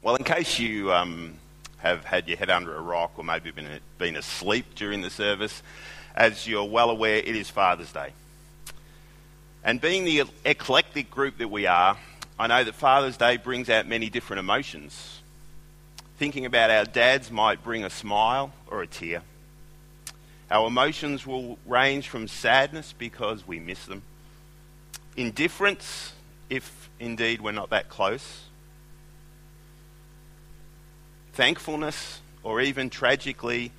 Well, in case you um, have had your head under a rock or maybe been, been asleep during the service, as you're well aware, it is Father's Day. And being the eclectic group that we are, I know that Father's Day brings out many different emotions. Thinking about our dads might bring a smile or a tear. Our emotions will range from sadness because we miss them, indifference, if indeed we're not that close, thankfulness, or even tragically,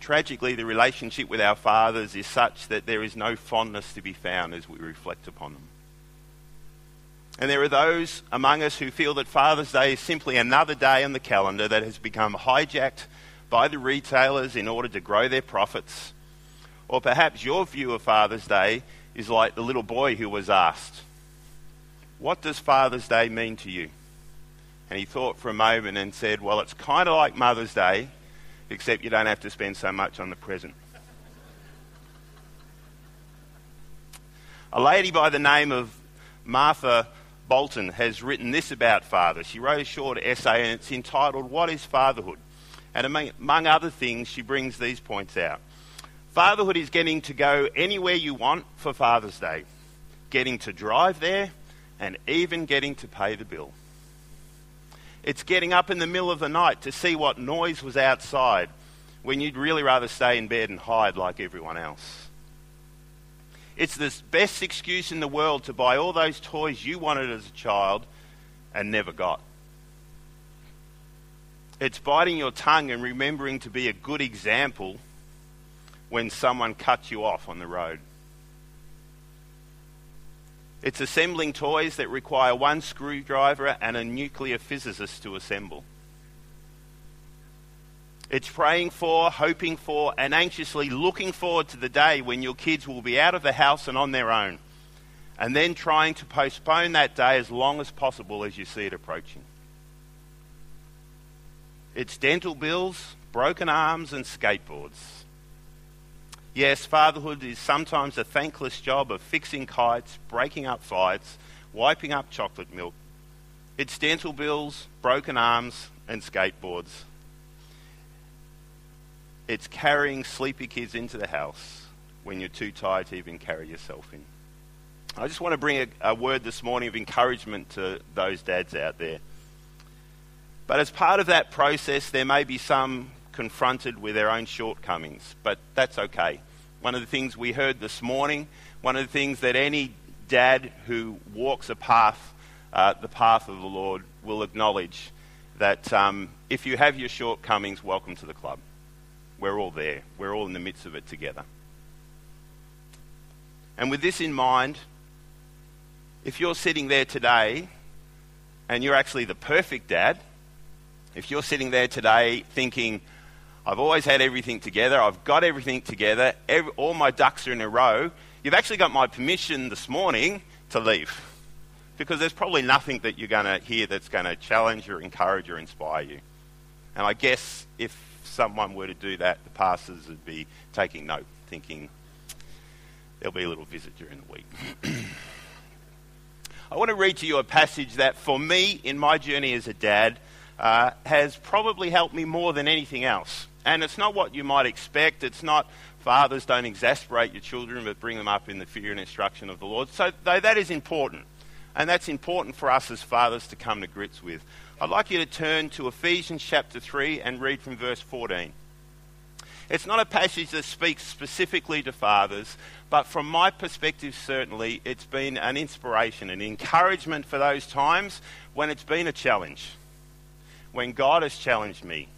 tragically, the relationship with our fathers is such that there is no fondness to be found as we reflect upon them. And there are those among us who feel that Father's Day is simply another day on the calendar that has become hijacked by the retailers in order to grow their profits. Or perhaps your view of Father's Day is like the little boy who was asked, What does Father's Day mean to you? And he thought for a moment and said, Well, it's kind of like Mother's Day, except you don't have to spend so much on the present. a lady by the name of Martha Bolton has written this about father. She wrote a short essay and it's entitled, What is Fatherhood? And among, other things, she brings these points out. Fatherhood is getting to go anywhere you want for Father's Day, getting to drive there, and even getting to pay the bill. It's getting up in the middle of the night to see what noise was outside when you'd really rather stay in bed and hide like everyone else. It's the best excuse in the world to buy all those toys you wanted as a child and never got. It's biting your tongue and remembering to be a good example when someone cuts you off on the road. It's assembling toys that require one screwdriver and a nuclear physicist to assemble. It's praying for, hoping for, and anxiously looking forward to the day when your kids will be out of the house and on their own, and then trying to postpone that day as long as possible as you see it approaching. It's dental bills, broken arms, and skateboards. Yes, fatherhood is sometimes a thankless job of fixing kites, breaking up fights, wiping up chocolate milk. It's dental bills, broken arms, and skateboards. It's carrying sleepy kids into the house when you're too tired to even carry yourself in. I just want to bring a, a word this morning of encouragement to those dads out there. But as part of that process, there may be some confronted with their own shortcomings, but that's okay. One of the things we heard this morning, one of the things that any dad who walks a path, uh, the path of the Lord, will acknowledge that um, if you have your shortcomings, welcome to the club. We're all there, we're all in the midst of it together. And with this in mind, if you're sitting there today and you're actually the perfect dad, if you're sitting there today thinking, I've always had everything together. I've got everything together. Every, all my ducks are in a row. You've actually got my permission this morning to leave. Because there's probably nothing that you're going to hear that's going to challenge or encourage or inspire you. And I guess if someone were to do that, the pastors would be taking note, thinking there'll be a little visit during the week. I want to read to you a passage that, for me, in my journey as a dad, uh, has probably helped me more than anything else. And it's not what you might expect. It's not fathers don't exasperate your children, but bring them up in the fear and instruction of the Lord. So, that is important, and that's important for us as fathers to come to grips with. I'd like you to turn to Ephesians chapter 3 and read from verse 14. It's not a passage that speaks specifically to fathers, but from my perspective, certainly, it's been an inspiration, an encouragement for those times when it's been a challenge, when God has challenged me,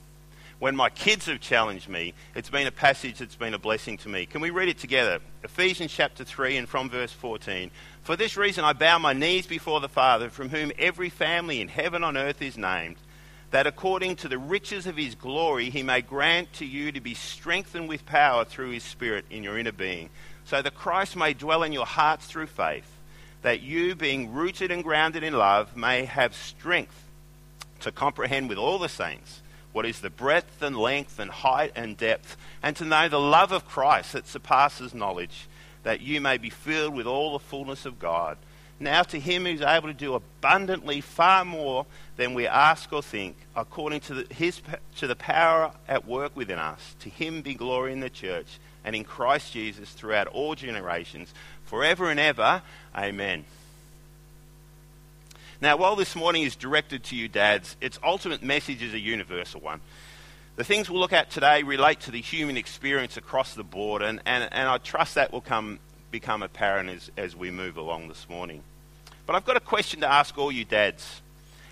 when my kids have challenged me, it's been a passage that's been a blessing to me. Can we read it together? Ephesians chapter 3 and from verse 14. For this reason I bow my knees before the Father, from whom every family in heaven on earth is named, that according to the riches of his glory he may grant to you to be strengthened with power through his Spirit in your inner being, so that Christ may dwell in your hearts through faith, that you, being rooted and grounded in love, may have strength to comprehend with all the saints what is the breadth and length and height and depth, and to know the love of Christ that surpasses knowledge, that you may be filled with all the fullness of God. Now to him who's able to do abundantly far more than we ask or think, according to the, his, to the power at work within us, to him be glory in the church and in Christ Jesus throughout all generations, forever and ever. Amen. Now, while this morning is directed to you, dads, its ultimate message is a universal one. The things we'll look at today relate to the human experience across the board, and, and, and I trust that will come, become apparent as, as we move along this morning. But I've got a question to ask all you dads.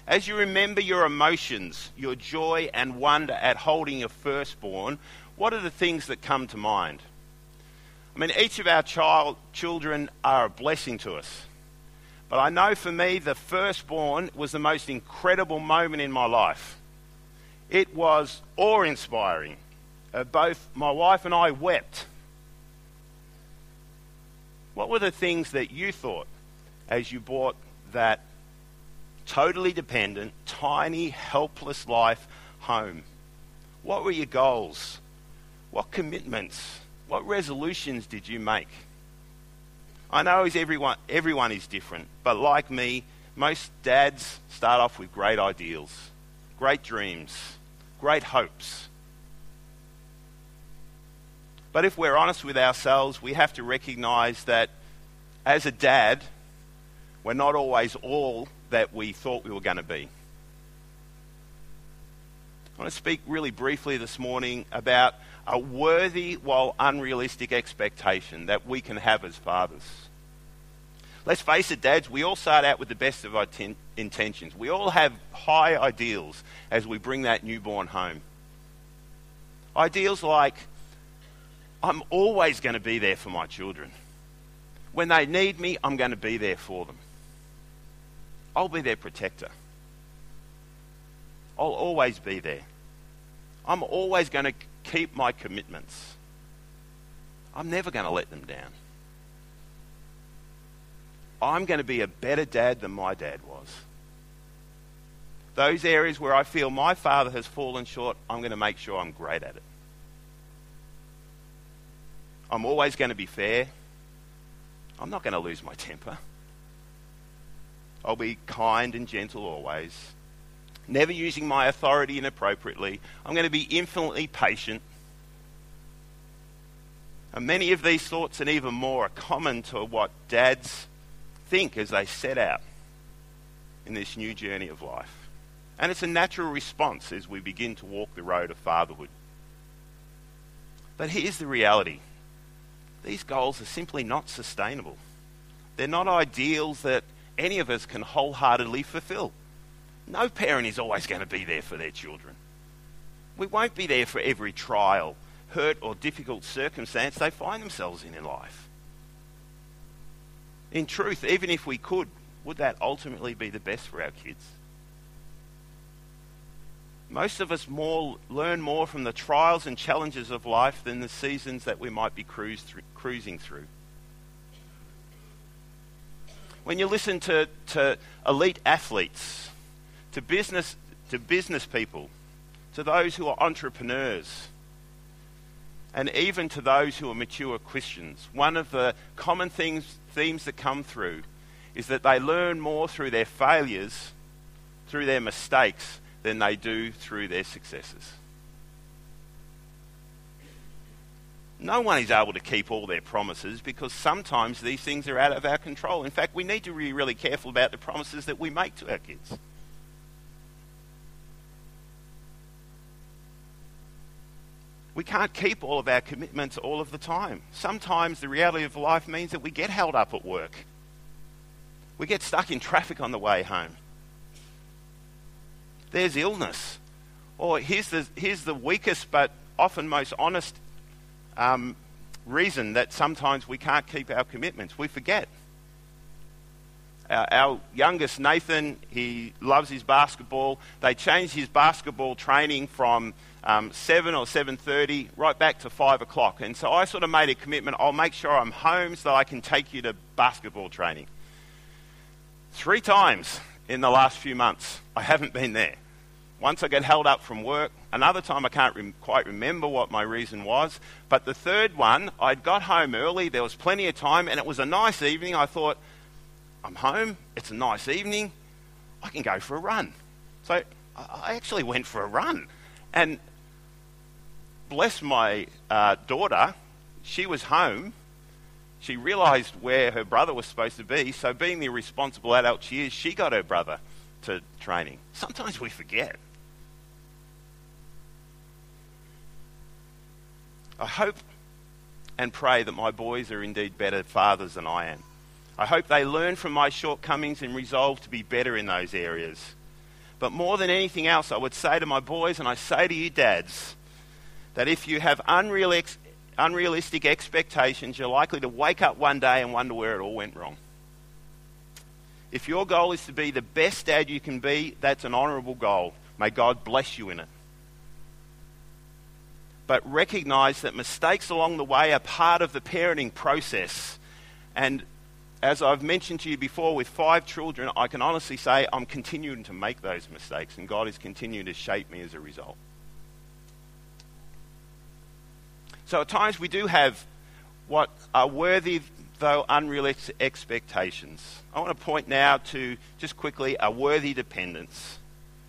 As you remember your emotions, your joy and wonder at holding your firstborn, what are the things that come to mind? I mean, each of our child, children are a blessing to us. But I know for me, the firstborn was the most incredible moment in my life. It was awe inspiring. Uh, both my wife and I wept. What were the things that you thought as you brought that totally dependent, tiny, helpless life home? What were your goals? What commitments? What resolutions did you make? I know everyone, everyone is different, but like me, most dads start off with great ideals, great dreams, great hopes. But if we're honest with ourselves, we have to recognize that as a dad, we're not always all that we thought we were going to be. I want to speak really briefly this morning about a worthy while unrealistic expectation that we can have as fathers. Let's face it, dads, we all start out with the best of our ten- intentions. We all have high ideals as we bring that newborn home. Ideals like, I'm always going to be there for my children. When they need me, I'm going to be there for them. I'll be their protector. I'll always be there. I'm always going to keep my commitments. I'm never going to let them down. I'm going to be a better dad than my dad was. Those areas where I feel my father has fallen short, I'm going to make sure I'm great at it. I'm always going to be fair. I'm not going to lose my temper. I'll be kind and gentle always. Never using my authority inappropriately. I'm going to be infinitely patient. And many of these thoughts and even more are common to what dads think as they set out in this new journey of life. And it's a natural response as we begin to walk the road of fatherhood. But here's the reality these goals are simply not sustainable. They're not ideals that any of us can wholeheartedly fulfill. No parent is always going to be there for their children. We won't be there for every trial, hurt, or difficult circumstance they find themselves in in life. In truth, even if we could, would that ultimately be the best for our kids? Most of us more, learn more from the trials and challenges of life than the seasons that we might be cruise through, cruising through. When you listen to, to elite athletes, to business, to business people, to those who are entrepreneurs, and even to those who are mature Christians, one of the common things, themes that come through is that they learn more through their failures, through their mistakes, than they do through their successes. No one is able to keep all their promises because sometimes these things are out of our control. In fact, we need to be really careful about the promises that we make to our kids. We can't keep all of our commitments all of the time. Sometimes the reality of life means that we get held up at work. We get stuck in traffic on the way home. There's illness. Or here's the, here's the weakest but often most honest um, reason that sometimes we can't keep our commitments. We forget. Our, our, youngest Nathan, he loves his basketball. They changed his basketball training from um, seven or seven thirty right back to five o'clock. And so I sort of made a commitment. I'll make sure I'm home so I can take you to basketball training. Three times in the last few months, I haven't been there. Once I get held up from work. Another time I can't re- quite remember what my reason was. But the third one, I'd got home early. There was plenty of time, and it was a nice evening. I thought, I'm home, it's a nice evening, I can go for a run. So I actually went for a run. And bless my uh, daughter, she was home. She realised where her brother was supposed to be. So, being the responsible adult she is, she got her brother to training. Sometimes we forget. I hope and pray that my boys are indeed better fathers than I am. I hope they learn from my shortcomings and resolve to be better in those areas. But more than anything else, I would say to my boys, and I say to you, dads, that if you have unrealistic expectations, you're likely to wake up one day and wonder where it all went wrong. If your goal is to be the best dad you can be, that's an honourable goal. May God bless you in it. But recognize that mistakes along the way are part of the parenting process. And as I've mentioned to you before, with five children, I can honestly say I'm continuing to make those mistakes, and God is continuing to shape me as a result. So at times we do have what are worthy, though unrealistic expectations. I want to point now to, just quickly, a worthy dependence.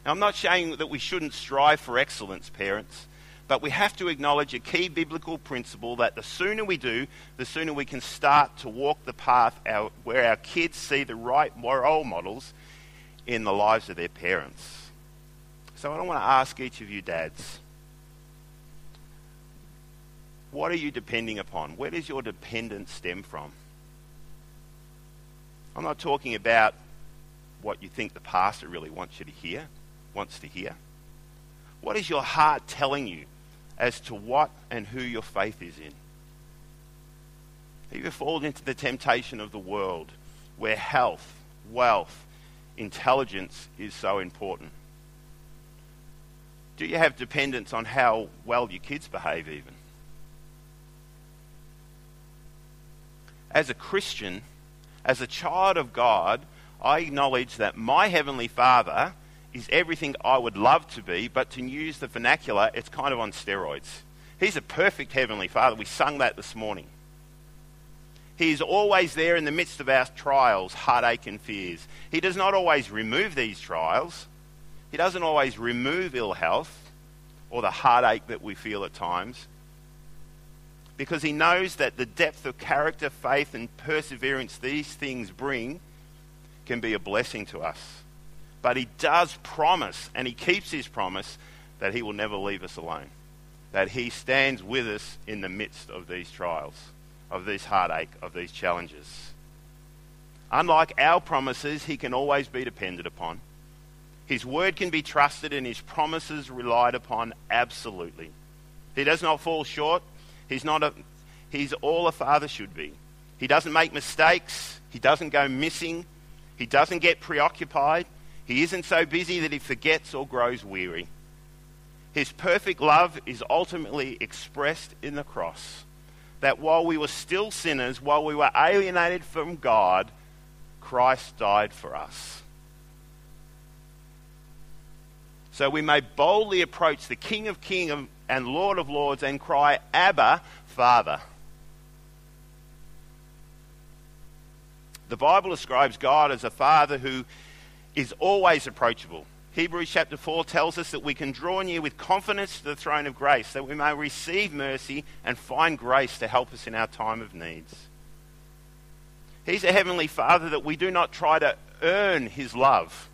Now, I'm not saying that we shouldn't strive for excellence, parents. But we have to acknowledge a key biblical principle that the sooner we do, the sooner we can start to walk the path our, where our kids see the right role models in the lives of their parents. So I want to ask each of you, dads, what are you depending upon? Where does your dependence stem from? I'm not talking about what you think the pastor really wants you to hear, wants to hear. What is your heart telling you as to what and who your faith is in. Have you fallen into the temptation of the world where health, wealth, intelligence is so important? Do you have dependence on how well your kids behave, even? As a Christian, as a child of God, I acknowledge that my Heavenly Father is everything I would love to be, but to use the vernacular, it's kind of on steroids. He's a perfect Heavenly Father. We sung that this morning. He is always there in the midst of our trials, heartache, and fears. He does not always remove these trials. He doesn't always remove ill health or the heartache that we feel at times. Because he knows that the depth of character, faith, and perseverance these things bring can be a blessing to us. But he does promise, and he keeps his promise, that he will never leave us alone. That he stands with us in the midst of these trials, of this heartache, of these challenges. Unlike our promises, he can always be depended upon. His word can be trusted and his promises relied upon absolutely. He does not fall short. He's, not a, he's all a father should be. He doesn't make mistakes. He doesn't go missing. He doesn't get preoccupied. He isn't so busy that he forgets or grows weary. His perfect love is ultimately expressed in the cross. That while we were still sinners, while we were alienated from God, Christ died for us. So we may boldly approach the King of Kings and Lord of Lords and cry, Abba, Father. The Bible describes God as a father who is always approachable. Hebrews chapter 4 tells us that we can draw near with confidence to the throne of grace, that we may receive mercy and find grace to help us in our time of needs. He's a heavenly Father that we do not try to earn his love.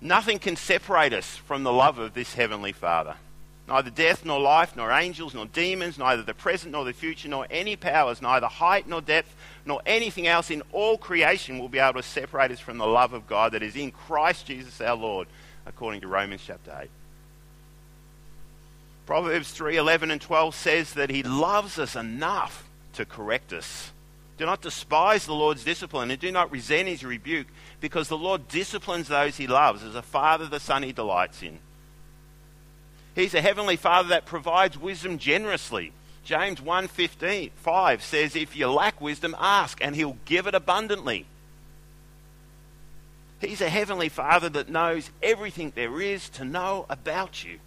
Nothing can separate us from the love of this heavenly Father. Neither death nor life, nor angels, nor demons, neither the present nor the future, nor any powers, neither height nor depth, nor anything else in all creation will be able to separate us from the love of God that is in Christ Jesus our Lord, according to Romans chapter 8. Proverbs 3 11 and 12 says that He loves us enough to correct us. Do not despise the Lord's discipline and do not resent His rebuke, because the Lord disciplines those He loves, as a father the son He delights in. He's a heavenly Father that provides wisdom generously. James 1:15 5 says if you lack wisdom ask and he'll give it abundantly. He's a heavenly Father that knows everything there is to know about you.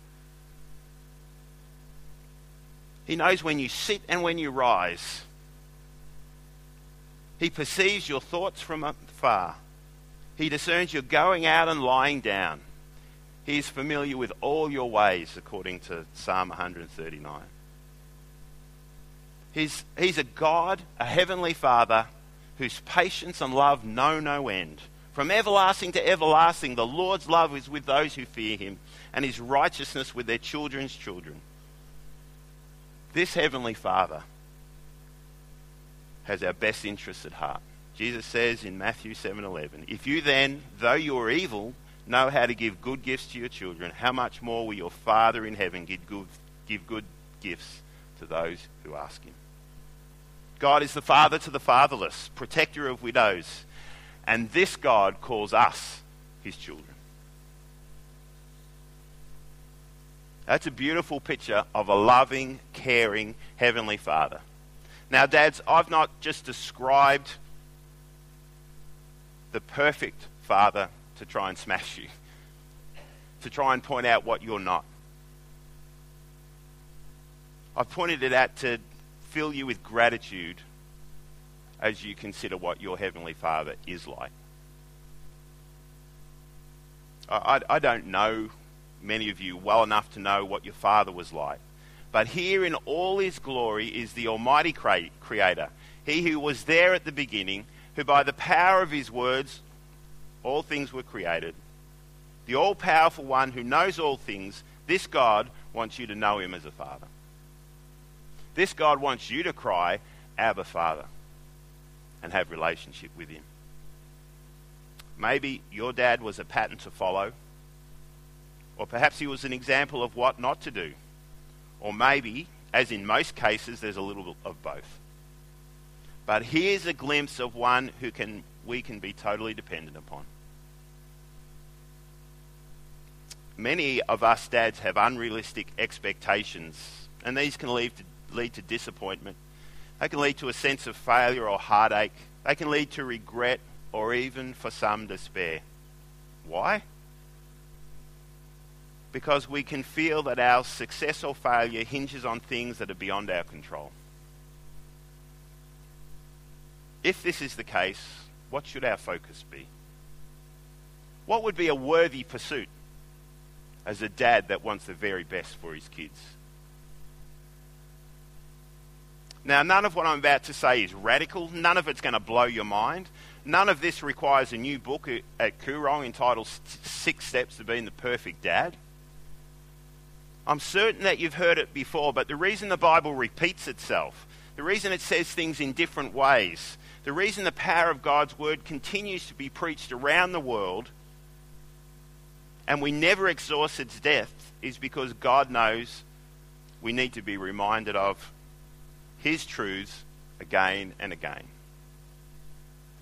He knows when you sit and when you rise. He perceives your thoughts from afar. He discerns your going out and lying down. He is familiar with all your ways, according to Psalm 139. He's, he's a God, a heavenly Father, whose patience and love know no end. From everlasting to everlasting, the Lord's love is with those who fear him, and his righteousness with their children's children. This heavenly Father has our best interests at heart. Jesus says in Matthew 7:11, "If you then, though you are evil, know how to give good gifts to your children, how much more will your Father in heaven give good, give good gifts to those who ask him?" God is the father to the fatherless, protector of widows, and this God calls us his children. That's a beautiful picture of a loving, caring Heavenly Father. Now, dads, I've not just described the perfect father to try and smash you, to try and point out what you're not. I've pointed it out to fill you with gratitude as you consider what your Heavenly Father is like. I, I, I don't know many of you well enough to know what your father was like. But here in all his glory is the Almighty Creator, he who was there at the beginning, who by the power of his words all things were created. The all powerful one who knows all things, this God wants you to know him as a father. This God wants you to cry, Abba, Father, and have relationship with him. Maybe your dad was a pattern to follow. Or perhaps he was an example of what not to do. Or maybe, as in most cases, there's a little bit of both. But here's a glimpse of one who can, we can be totally dependent upon. Many of us dads have unrealistic expectations, and these can lead to, lead to disappointment. They can lead to a sense of failure or heartache. They can lead to regret or even for some despair. Why? Because we can feel that our success or failure hinges on things that are beyond our control. If this is the case, what should our focus be? What would be a worthy pursuit as a dad that wants the very best for his kids? Now, none of what I'm about to say is radical. None of it's going to blow your mind. None of this requires a new book uh, at Koorong entitled Six Steps to Being the Perfect Dad. I'm certain that you've heard it before, but the reason the Bible repeats itself, the reason it says things in different ways, the reason the power of God's word continues to be preached around the world and we never exhaust its depth is because God knows we need to be reminded of His truths again and again.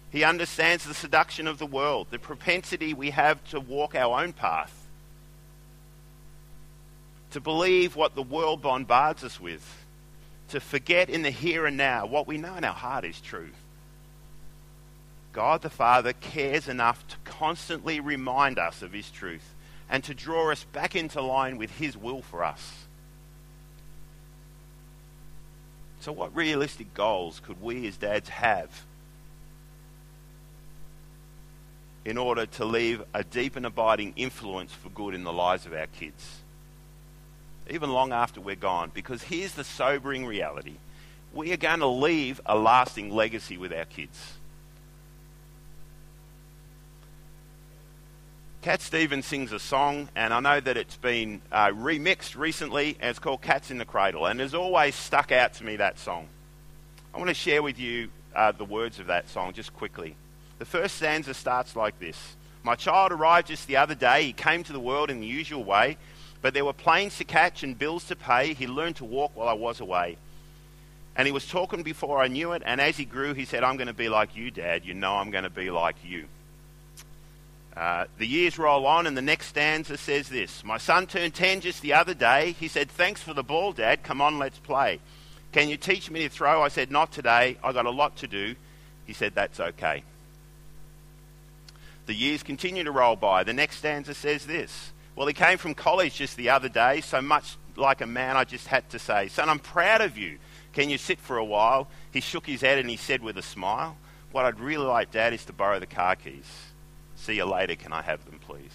He understands the seduction of the world, the propensity we have to walk our own path to believe what the world bombards us with, to forget in the here and now what we know in our heart is true. God the Father cares enough to constantly remind us of His truth and to draw us back into line with His will for us. So, what realistic goals could we as dads have in order to leave a deep and abiding influence for good in the lives of our kids? Even long after we're gone. Because here's the sobering reality we are going to leave a lasting legacy with our kids. Cat Stevens sings a song, and I know that it's been uh, remixed recently, and it's called Cats in the Cradle, and has always stuck out to me that song. I want to share with you uh, the words of that song just quickly. The first stanza starts like this My child arrived just the other day. He came to the world in the usual way. But there were planes to catch and bills to pay. He learned to walk while I was away. And he was talking before I knew it. And as he grew, he said, I'm going to be like you, Dad. You know I'm going to be like you. Uh, the years roll on, and the next stanza says this My son turned 10 just the other day. He said, Thanks for the ball, Dad. Come on, let's play. Can you teach me to throw? I said, Not today. I got a lot to do. He said, That's okay. The years continue to roll by. The next stanza says this well, he came from college just the other day, so much like a man, I just had to say, Son, I'm proud of you. Can you sit for a while? He shook his head and he said with a smile, What I'd really like, Dad, is to borrow the car keys. See you later. Can I have them, please?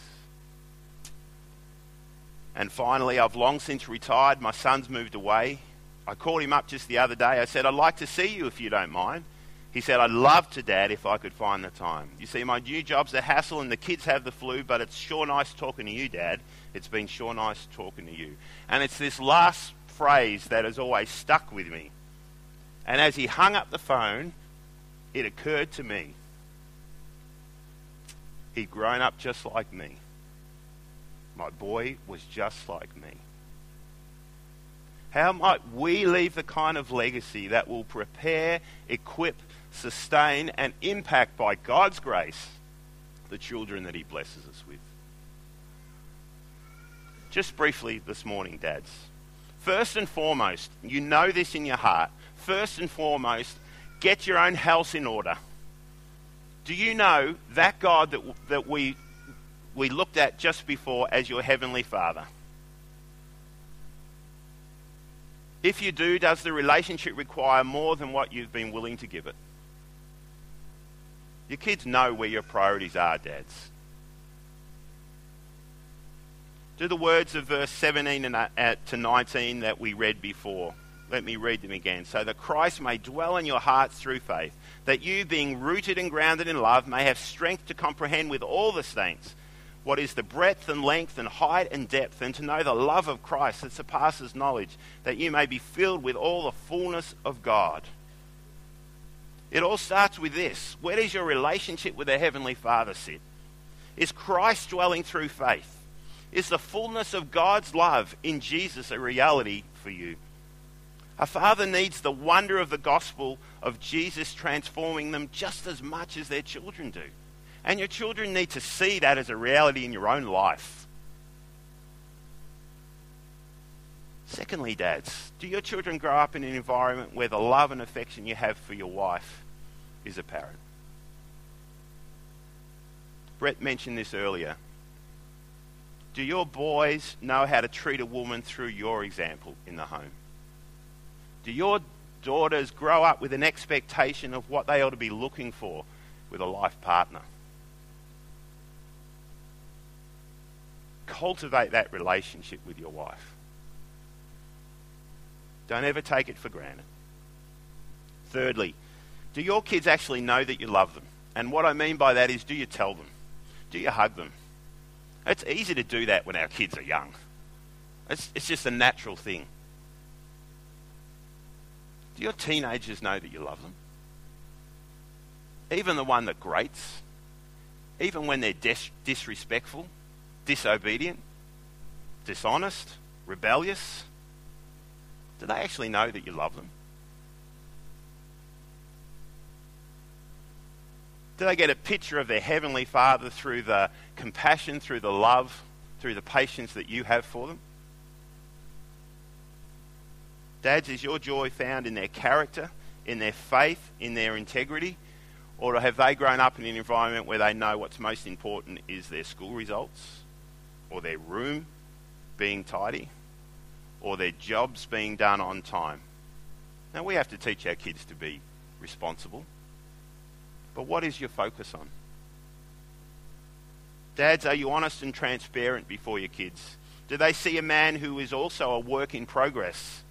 And finally, I've long since retired. My son's moved away. I called him up just the other day. I said, I'd like to see you if you don't mind. He said, I'd love to, Dad, if I could find the time. You see, my new job's a hassle and the kids have the flu, but it's sure nice talking to you, Dad. It's been sure nice talking to you. And it's this last phrase that has always stuck with me. And as he hung up the phone, it occurred to me. He'd grown up just like me. My boy was just like me. How might we leave the kind of legacy that will prepare, equip, sustain, and impact by God's grace the children that He blesses us with? Just briefly this morning, dads. First and foremost, you know this in your heart. First and foremost, get your own house in order. Do you know that God that, that we we looked at just before as your Heavenly Father. If you do, does the relationship require more than what you've been willing to give it? Your kids know where your priorities are, dads. Do the words of verse 17 uh, to 19 that we read before. Let me read them again. So that Christ may dwell in your hearts through faith, that you, being rooted and grounded in love, may have strength to comprehend with all the saints what is the breadth and length and height and depth, and to know the love of Christ that surpasses knowledge, that you may be filled with all the fullness of God. It all starts with this where does your relationship with the Heavenly Father sit? Is Christ dwelling through faith? Is the fullness of God's love in Jesus a reality for you? A father needs the wonder of the gospel of Jesus transforming them just as much as their children do. And your children need to see that as a reality in your own life. Secondly, dads, do your children grow up in an environment where the love and affection you have for your wife is apparent? Brett mentioned this earlier. Do your boys know how to treat a woman through your example in the home? Do your daughters grow up with an expectation of what they ought to be looking for with a life partner? Cultivate that relationship with your wife. Don't ever take it for granted. Thirdly, do your kids actually know that you love them? And what I mean by that is, do you tell them? Do you hug them? It's easy to do that when our kids are young. It's, it's just a natural thing. Do your teenagers know that you love them? Even the one that grates, even when they're dis- disrespectful, disobedient, dishonest, rebellious? Do they actually know that you love them? Do they get a picture of their Heavenly Father through the compassion, through the love, through the patience that you have for them? Dads, is your joy found in their character, in their faith, in their integrity? Or have they grown up in an environment where they know what's most important is their school results, or their room being tidy or their jobs being done on time. Now, we have to teach our kids to be responsible. But what is your focus on? Dads, are you honest and transparent before your kids? Do they see a man who is also a work in progress,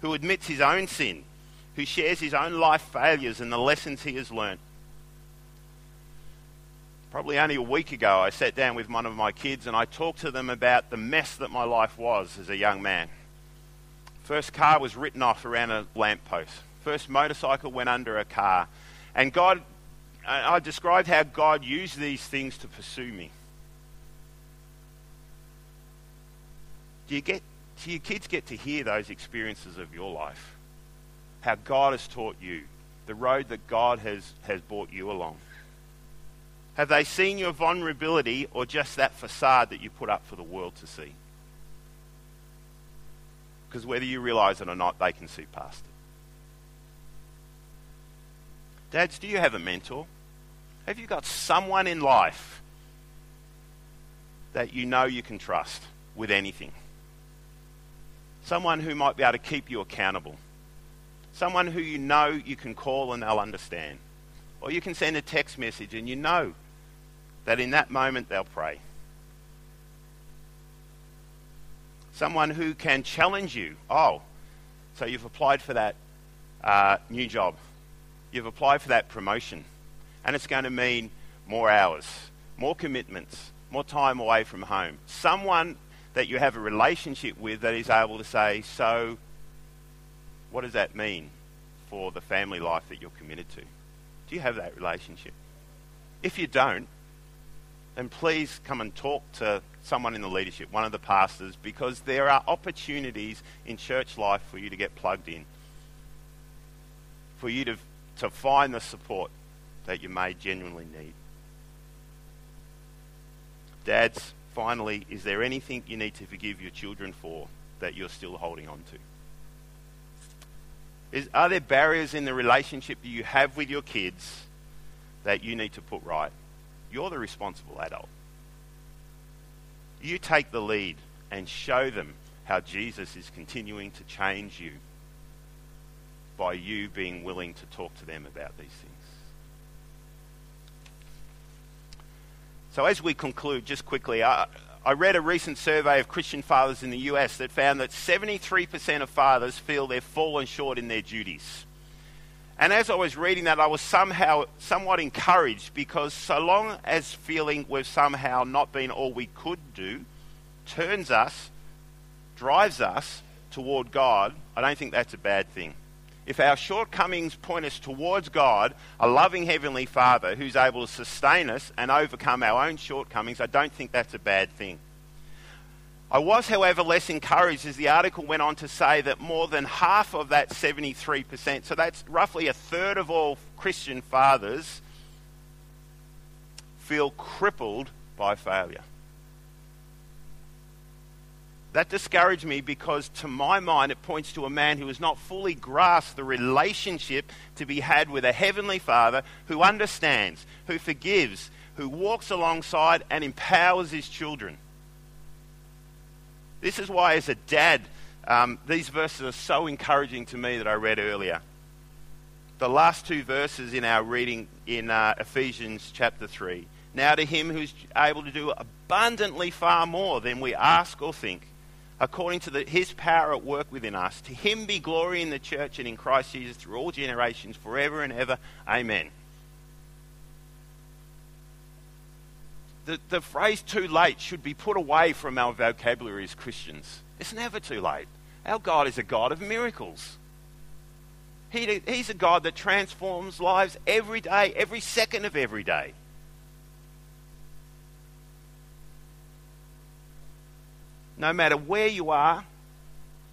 who admits his own sin, who shares his own life failures and the lessons he has learnt? Probably only a week ago, I sat down with one of my kids and I talked to them about the mess that my life was as a young man. First car was written off around a lamppost. First motorcycle went under a car. And God, I described how God used these things to pursue me. Do you get, do your kids get to hear those experiences of your life? How God has taught you, the road that God has, has brought you along. Have they seen your vulnerability or just that facade that you put up for the world to see? Because whether you realize it or not, they can see past it. Dads, do you have a mentor? Have you got someone in life that you know you can trust with anything? Someone who might be able to keep you accountable. Someone who you know you can call and they'll understand Or you can send a text message and you know that in that moment they'll pray. Someone who can challenge you. Oh, so you've applied for that uh, new job. You've applied for that promotion. And it's going to mean more hours, more commitments, more time away from home. Someone that you have a relationship with that is able to say, So, what does that mean for the family life that you're committed to? Do you have that relationship? If you don't, then please come and talk to someone in the leadership, one of the pastors, because there are opportunities in church life for you to get plugged in, for you to, to find the support that you may genuinely need. Dads, finally, is there anything you need to forgive your children for that you're still holding on to? Is, are there barriers in the relationship that you have with your kids that you need to put right? You're the responsible adult. You take the lead and show them how Jesus is continuing to change you by you being willing to talk to them about these things. So, as we conclude, just quickly, I, I read a recent survey of Christian fathers in the US that found that 73% of fathers feel they've fallen short in their duties. And as I was reading that, I was somehow somewhat encouraged because so long as feeling we've somehow not been all we could do turns us, drives us toward God, I don't think that's a bad thing. If our shortcomings point us towards God, a loving Heavenly Father who's able to sustain us and overcome our own shortcomings, I don't think that's a bad thing. I was, however, less encouraged as the article went on to say that more than half of that 73%, so that's roughly a third of all Christian fathers, feel crippled by failure. That discouraged me because, to my mind, it points to a man who has not fully grasped the relationship to be had with a heavenly Father who understands, who forgives, who walks alongside and empowers his children. This is why, as a dad, um, these verses are so encouraging to me that I read earlier. The last two verses in our reading in uh, Ephesians chapter 3. Now, to him who's able to do abundantly far more than we ask or think, according to the, his power at work within us, to him be glory in the church and in Christ Jesus through all generations, forever and ever. Amen. The, the phrase too late should be put away from our vocabulary as Christians. It's never too late. Our God is a God of miracles. He, he's a God that transforms lives every day, every second of every day. No matter where you are,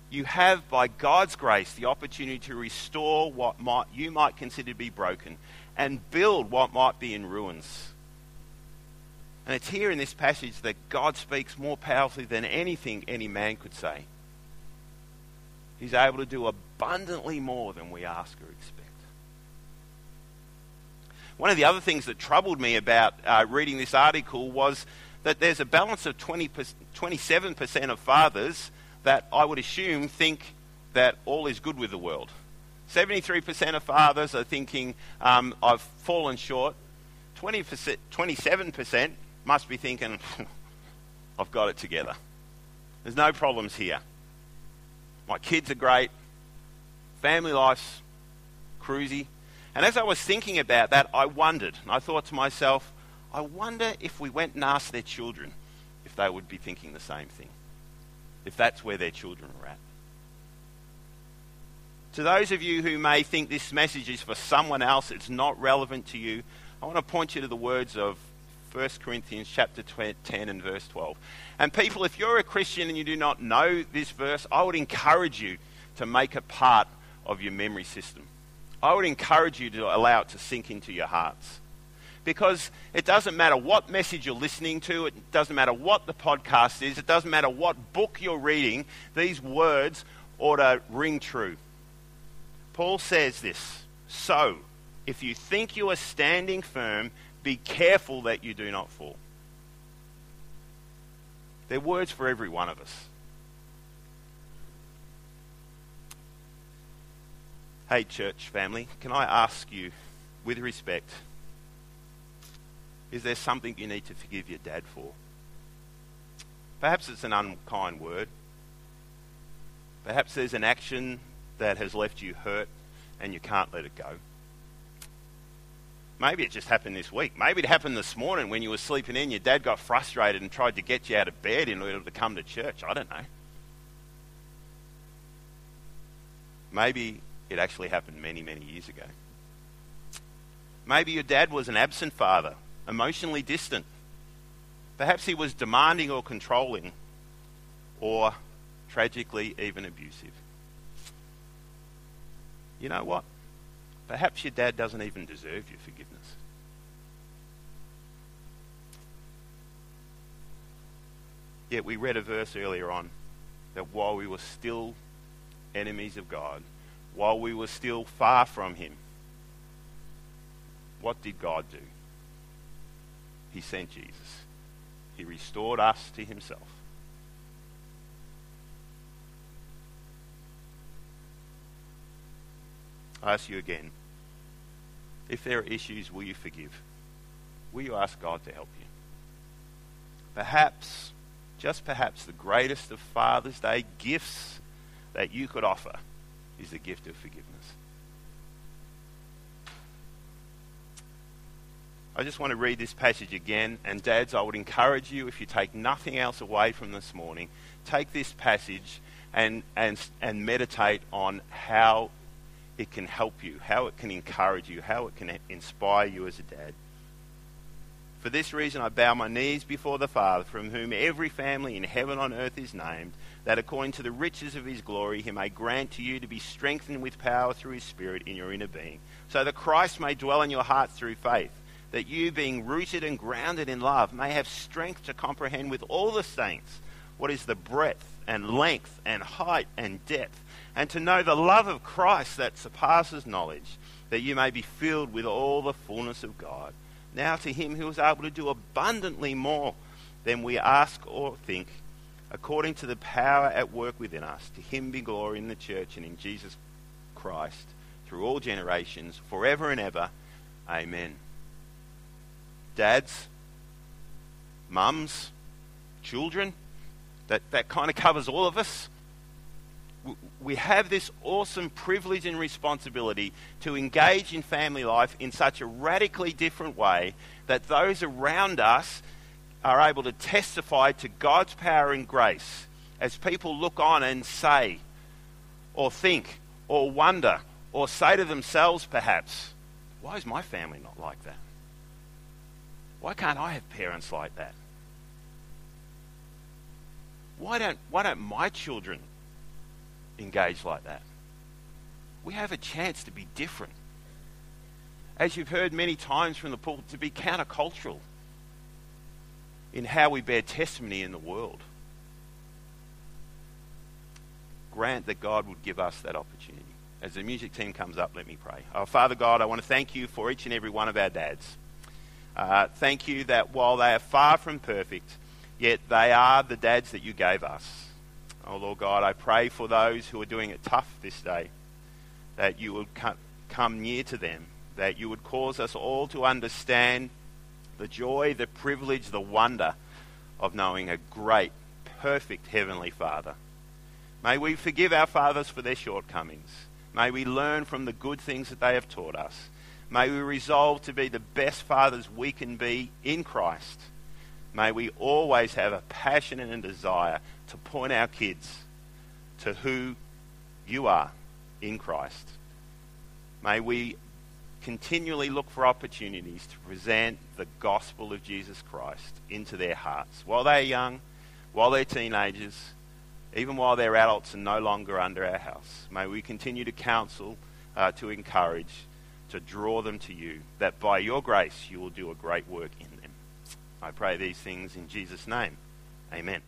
you have, by God's grace, the opportunity to restore what might, you might consider to be broken and build what might be in ruins. And it's here in this passage that God speaks more powerfully than anything any man could say. He's able to do abundantly more than we ask or expect. One of the other things that troubled me about uh, reading this article was that there's a balance of 20 27% of fathers that I would assume think that all is good with the world. 73% of fathers are thinking, um, I've fallen short. 20%, 27% must be thinking, I've got it together. There's no problems here. My kids are great. Family life's cruisy. And as I was thinking about that, I wondered. I thought to myself, I wonder if we went and asked their children if they would be thinking the same thing. If that's where their children are at. To those of you who may think this message is for someone else, it's not relevant to you, I want to point you to the words of 1 Corinthians chapter 10 and verse 12. And people, if you're a Christian and you do not know this verse, I would encourage you to make it part of your memory system. I would encourage you to allow it to sink into your hearts. Because it doesn't matter what message you're listening to, it doesn't matter what the podcast is, it doesn't matter what book you're reading, these words ought to ring true. Paul says this So, if you think you are standing firm, be careful that you do not fall. They're words for every one of us. Hey, church family, can I ask you with respect, is there something you need to forgive your dad for? Perhaps it's an unkind word. Perhaps there's an action that has left you hurt and you can't let it go. Maybe it just happened this week. Maybe it happened this morning when you were sleeping in. Your dad got frustrated and tried to get you out of bed in order to come to church. I don't know. Maybe it actually happened many, many years ago. Maybe your dad was an absent father, emotionally distant. Perhaps he was demanding or controlling, or tragically even abusive. You know what? Perhaps your dad doesn't even deserve your forgiveness. Yet we read a verse earlier on that while we were still enemies of God, while we were still far from Him, what did God do? He sent Jesus. He restored us to Himself. I ask you again if there are issues, will you forgive? Will you ask God to help you? Perhaps, just perhaps, the greatest of Father's Day gifts that you could offer is the gift of forgiveness. I just want to read this passage again. And, dads, I would encourage you, if you take nothing else away from this morning, take this passage and, and, and meditate on how it can help you, how it can encourage you, how it can inspire you as a dad. For this reason, I bow my knees before the Father, from whom every family in heaven on earth is named, that according to the riches of his glory, he may grant to you to be strengthened with power through his Spirit in your inner being, so that Christ may dwell in your hearts through faith, that you, being rooted and grounded in love, may have strength to comprehend with all the saints what is the breadth and length and height and depth and to know the love of Christ that surpasses knowledge, that you may be filled with all the fullness of God. Now to him who is able to do abundantly more than we ask or think, according to the power at work within us, to him be glory in the church and in Jesus Christ through all generations, forever and ever. Amen. Dads, mums, children, that, that kind of covers all of us we have this awesome privilege and responsibility to engage in family life in such a radically different way that those around us are able to testify to God's power and grace as people look on and say, or think, or wonder, or say to themselves perhaps, why is my family not like that? Why can't I have parents like that? Why don't, why don't my children engage like that. We have a chance to be different. As you've heard many times from the pulpit, to be countercultural in how we bear testimony in the world. Grant that God would give us that opportunity. As the music team comes up, let me pray. Oh, Father God, I want to thank you for each and every one of our dads. Uh, thank you that while they are far from perfect, yet they are the dads that you gave us. Oh, Lord God, I pray for those who are doing it tough this day, that you would come near to them, that you would cause us all to understand the joy, the privilege, the wonder of knowing a great, perfect Heavenly Father. May we forgive our fathers for their shortcomings. May we learn from the good things that they have taught us. May we resolve to be the best fathers we can be in Christ. May we always have a passion and a desire to point our kids to who you are in Christ. May we continually look for opportunities to present the gospel of Jesus Christ into their hearts while they're young, while they're teenagers, even while they're adults and no longer under our house. May we continue to counsel, uh, to encourage, to draw them to you, that by your grace you will do a great work in them. I pray these things in Jesus' name. Amen.